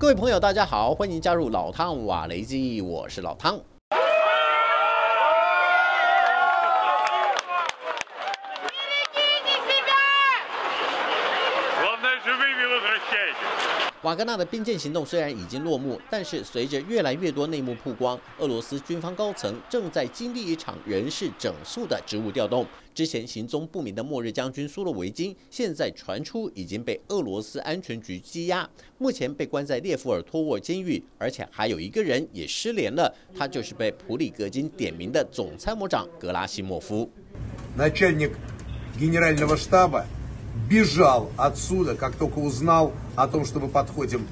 各位朋友，大家好，欢迎加入老汤瓦雷基，我是老汤。瓦格纳的兵谏行动虽然已经落幕，但是随着越来越多内幕曝光，俄罗斯军方高层正在经历一场人事整肃的职务调动。之前行踪不明的末日将军苏洛维金，现在传出已经被俄罗斯安全局羁押，目前被关在列夫尔托沃监狱，而且还有一个人也失联了，他就是被普里格金点名的总参谋长格拉西莫夫。Бежал отсюда, как только узнал о том, что мы подходим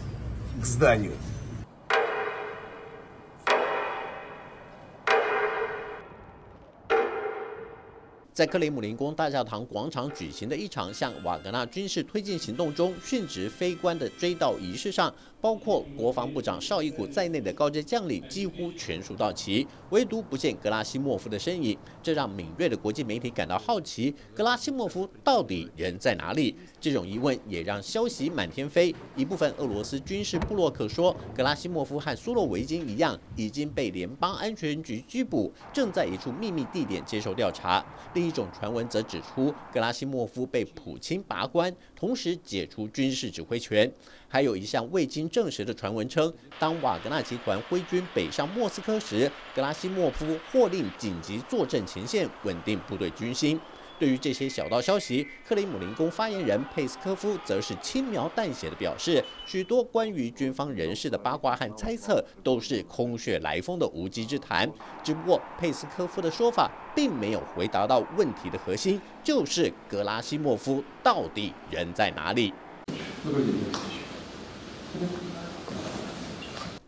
к зданию. 在克里姆林宫大教堂广场举行的一场向瓦格纳军事推进行动中殉职非官的追悼仪式上，包括国防部长绍伊古在内的高阶将领几乎全数到齐，唯独不见格拉西莫夫的身影，这让敏锐的国际媒体感到好奇：格拉西莫夫到底人在哪里？这种疑问也让消息满天飞。一部分俄罗斯军事布洛克说，格拉西莫夫和苏洛维金一样，已经被联邦安全局拘捕，正在一处秘密地点接受调查。另一种传闻则指出，格拉西莫夫被普京拔关，同时解除军事指挥权。还有一项未经证实的传闻称，当瓦格纳集团挥军北上莫斯科时，格拉西莫夫获令紧急坐镇前线，稳定部队军心。对于这些小道消息，克里姆林宫发言人佩斯科夫则是轻描淡写的表示，许多关于军方人士的八卦和猜测都是空穴来风的无稽之谈。只不过，佩斯科夫的说法并没有回答到问题的核心，就是格拉西莫夫到底人在哪里。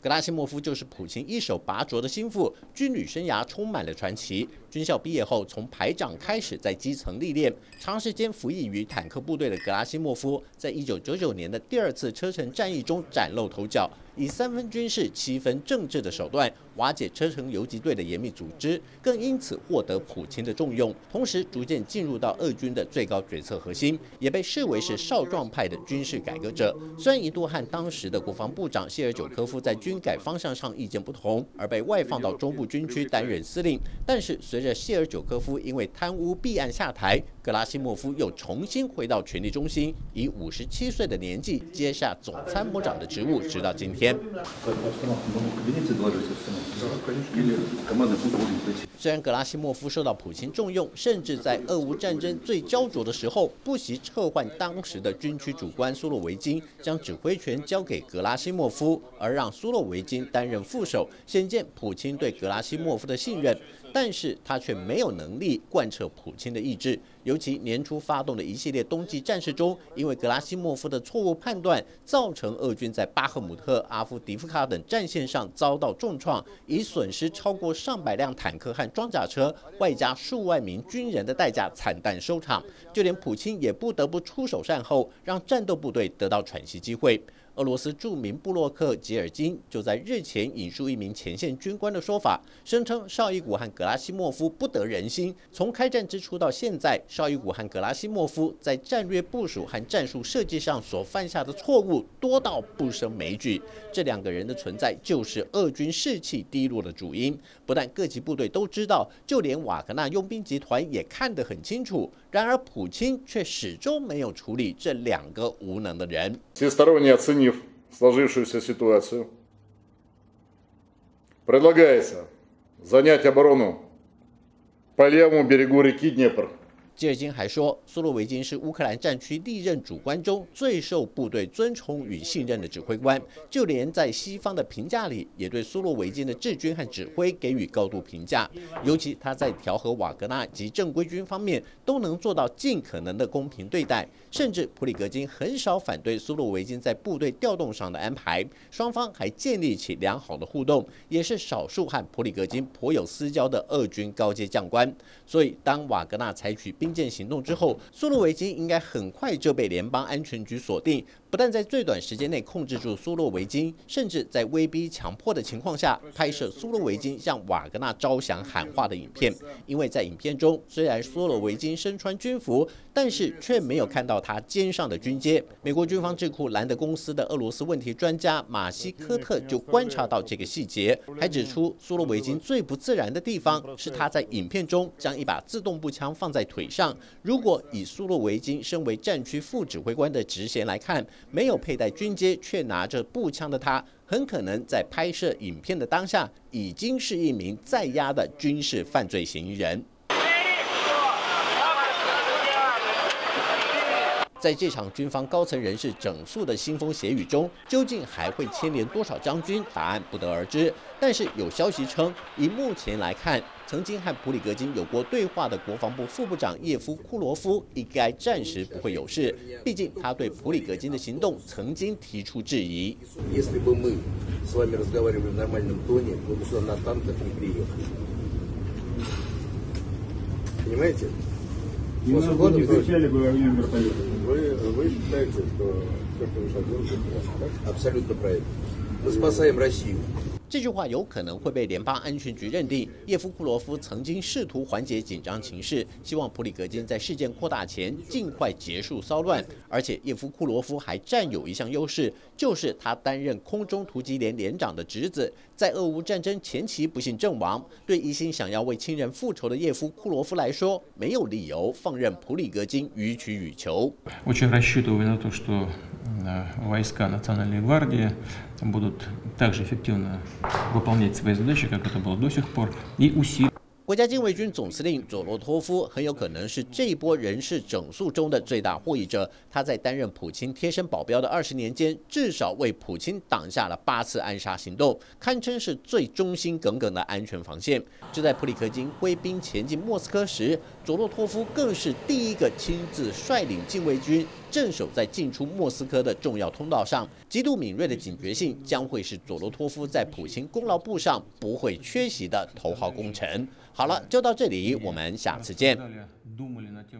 格拉西莫夫就是普京一手拔擢的心腹，军旅生涯充满了传奇。军校毕业后，从排长开始在基层历练，长时间服役于坦克部队的格拉西莫夫，在一九九九年的第二次车臣战役中崭露头角。以三分军事、七分政治的手段瓦解车臣游击队的严密组织，更因此获得普京的重用，同时逐渐进入到俄军的最高决策核心，也被视为是少壮派的军事改革者。虽然一度和当时的国防部长谢尔久科夫在军改方向上意见不同，而被外放到中部军区担任司令，但是随随着谢尔久科夫因为贪污弊案下台，格拉西莫夫又重新回到权力中心，以五十七岁的年纪接下总参谋长的职务，直到今天。虽然格拉西莫夫受到普京重用，甚至在俄乌战争最焦灼的时候，不惜撤换当时的军区主官苏洛维金，将指挥权交给格拉西莫夫，而让苏洛维金担任副手，显见普京对格拉西莫夫的信任。但是他却没有能力贯彻普京的意志，尤其年初发动的一系列冬季战事中，因为格拉西莫夫的错误判断，造成俄军在巴赫姆特、阿夫迪夫卡等战线上遭到重创，以损失超过上百辆坦克和装甲车，外加数万名军人的代价惨淡收场。就连普京也不得不出手善后，让战斗部队得到喘息机会。俄罗斯著名布洛克吉尔金就在日前引述一名前线军官的说法，声称绍伊古和格拉西莫夫不得人心。从开战之初到现在，绍伊古和格拉西莫夫在战略部署和战术设计上所犯下的错误多到不胜枚举。这两个人的存在就是俄军士气低落的主因。不但各级部队都知道，就连瓦格纳佣兵集团也看得很清楚。然而，普京却始终没有处理这两个无能的人。Сложившуюся ситуацию, предлагается занять оборону по левому берегу реки Днепр. 吉尔金还说，苏洛维金是乌克兰战区历任主官中最受部队尊崇与信任的指挥官，就连在西方的评价里，也对苏洛维金的治军和指挥给予高度评价。尤其他在调和瓦格纳及正规军方面，都能做到尽可能的公平对待。甚至普里格金很少反对苏洛维金在部队调动上的安排，双方还建立起良好的互动，也是少数和普里格金颇有私交的俄军高阶将官。所以，当瓦格纳采取兵军舰行动之后，苏洛维金应该很快就被联邦安全局锁定。不但在最短时间内控制住苏洛维金，甚至在威逼强迫的情况下拍摄苏洛维金向瓦格纳招降喊话的影片。因为在影片中，虽然苏洛维金身穿军服，但是却没有看到他肩上的军阶。美国军方智库兰德公司的俄罗斯问题专家马西科特就观察到这个细节，还指出苏洛维金最不自然的地方是他在影片中将一把自动步枪放在腿上。上如果以苏洛维金身为战区副指挥官的职衔来看，没有佩戴军阶却拿着步枪的他，很可能在拍摄影片的当下，已经是一名在押的军事犯罪嫌疑人。在这场军方高层人士整肃的腥风血雨中，究竟还会牵连多少将军？答案不得而知。但是有消息称，以目前来看，曾经和普里格金有过对话的国防部副部长叶夫库罗夫，应该暂时不会有事。毕竟他对普里格金的行动曾经提出质疑。Вы, вы считаете, что все, что а вы сейчас делаете. Абсолютно правильно. Мы спасаем Россию. 这句话有可能会被联邦安全局认定，叶夫库罗夫曾经试图缓解紧张情势，希望普里格金在事件扩大前尽快结束骚乱。而且叶夫库罗夫还占有一项优势，就是他担任空中突击连连长的侄子，在俄乌战争前期不幸阵亡。对一心想要为亲人复仇的叶夫库罗夫来说，没有理由放任普里格金予取予求。войска Национальной гвардии будут также эффективно выполнять свои задачи, как это было до сих пор, и усилить 国家禁卫军总司令佐洛托夫很有可能是这一波人事整肃中的最大获益者。他在担任普京贴身保镖的二十年间，至少为普京挡下了八次暗杀行动，堪称是最忠心耿耿的安全防线。就在普里克金挥兵前进莫斯科时，佐洛托夫更是第一个亲自率领禁卫军 镇守在进出莫斯科的重要通道上。极度敏锐的警觉性将会是佐罗托夫在普京功劳簿上不会缺席的头号功臣。好了，就到这里，我们下次见。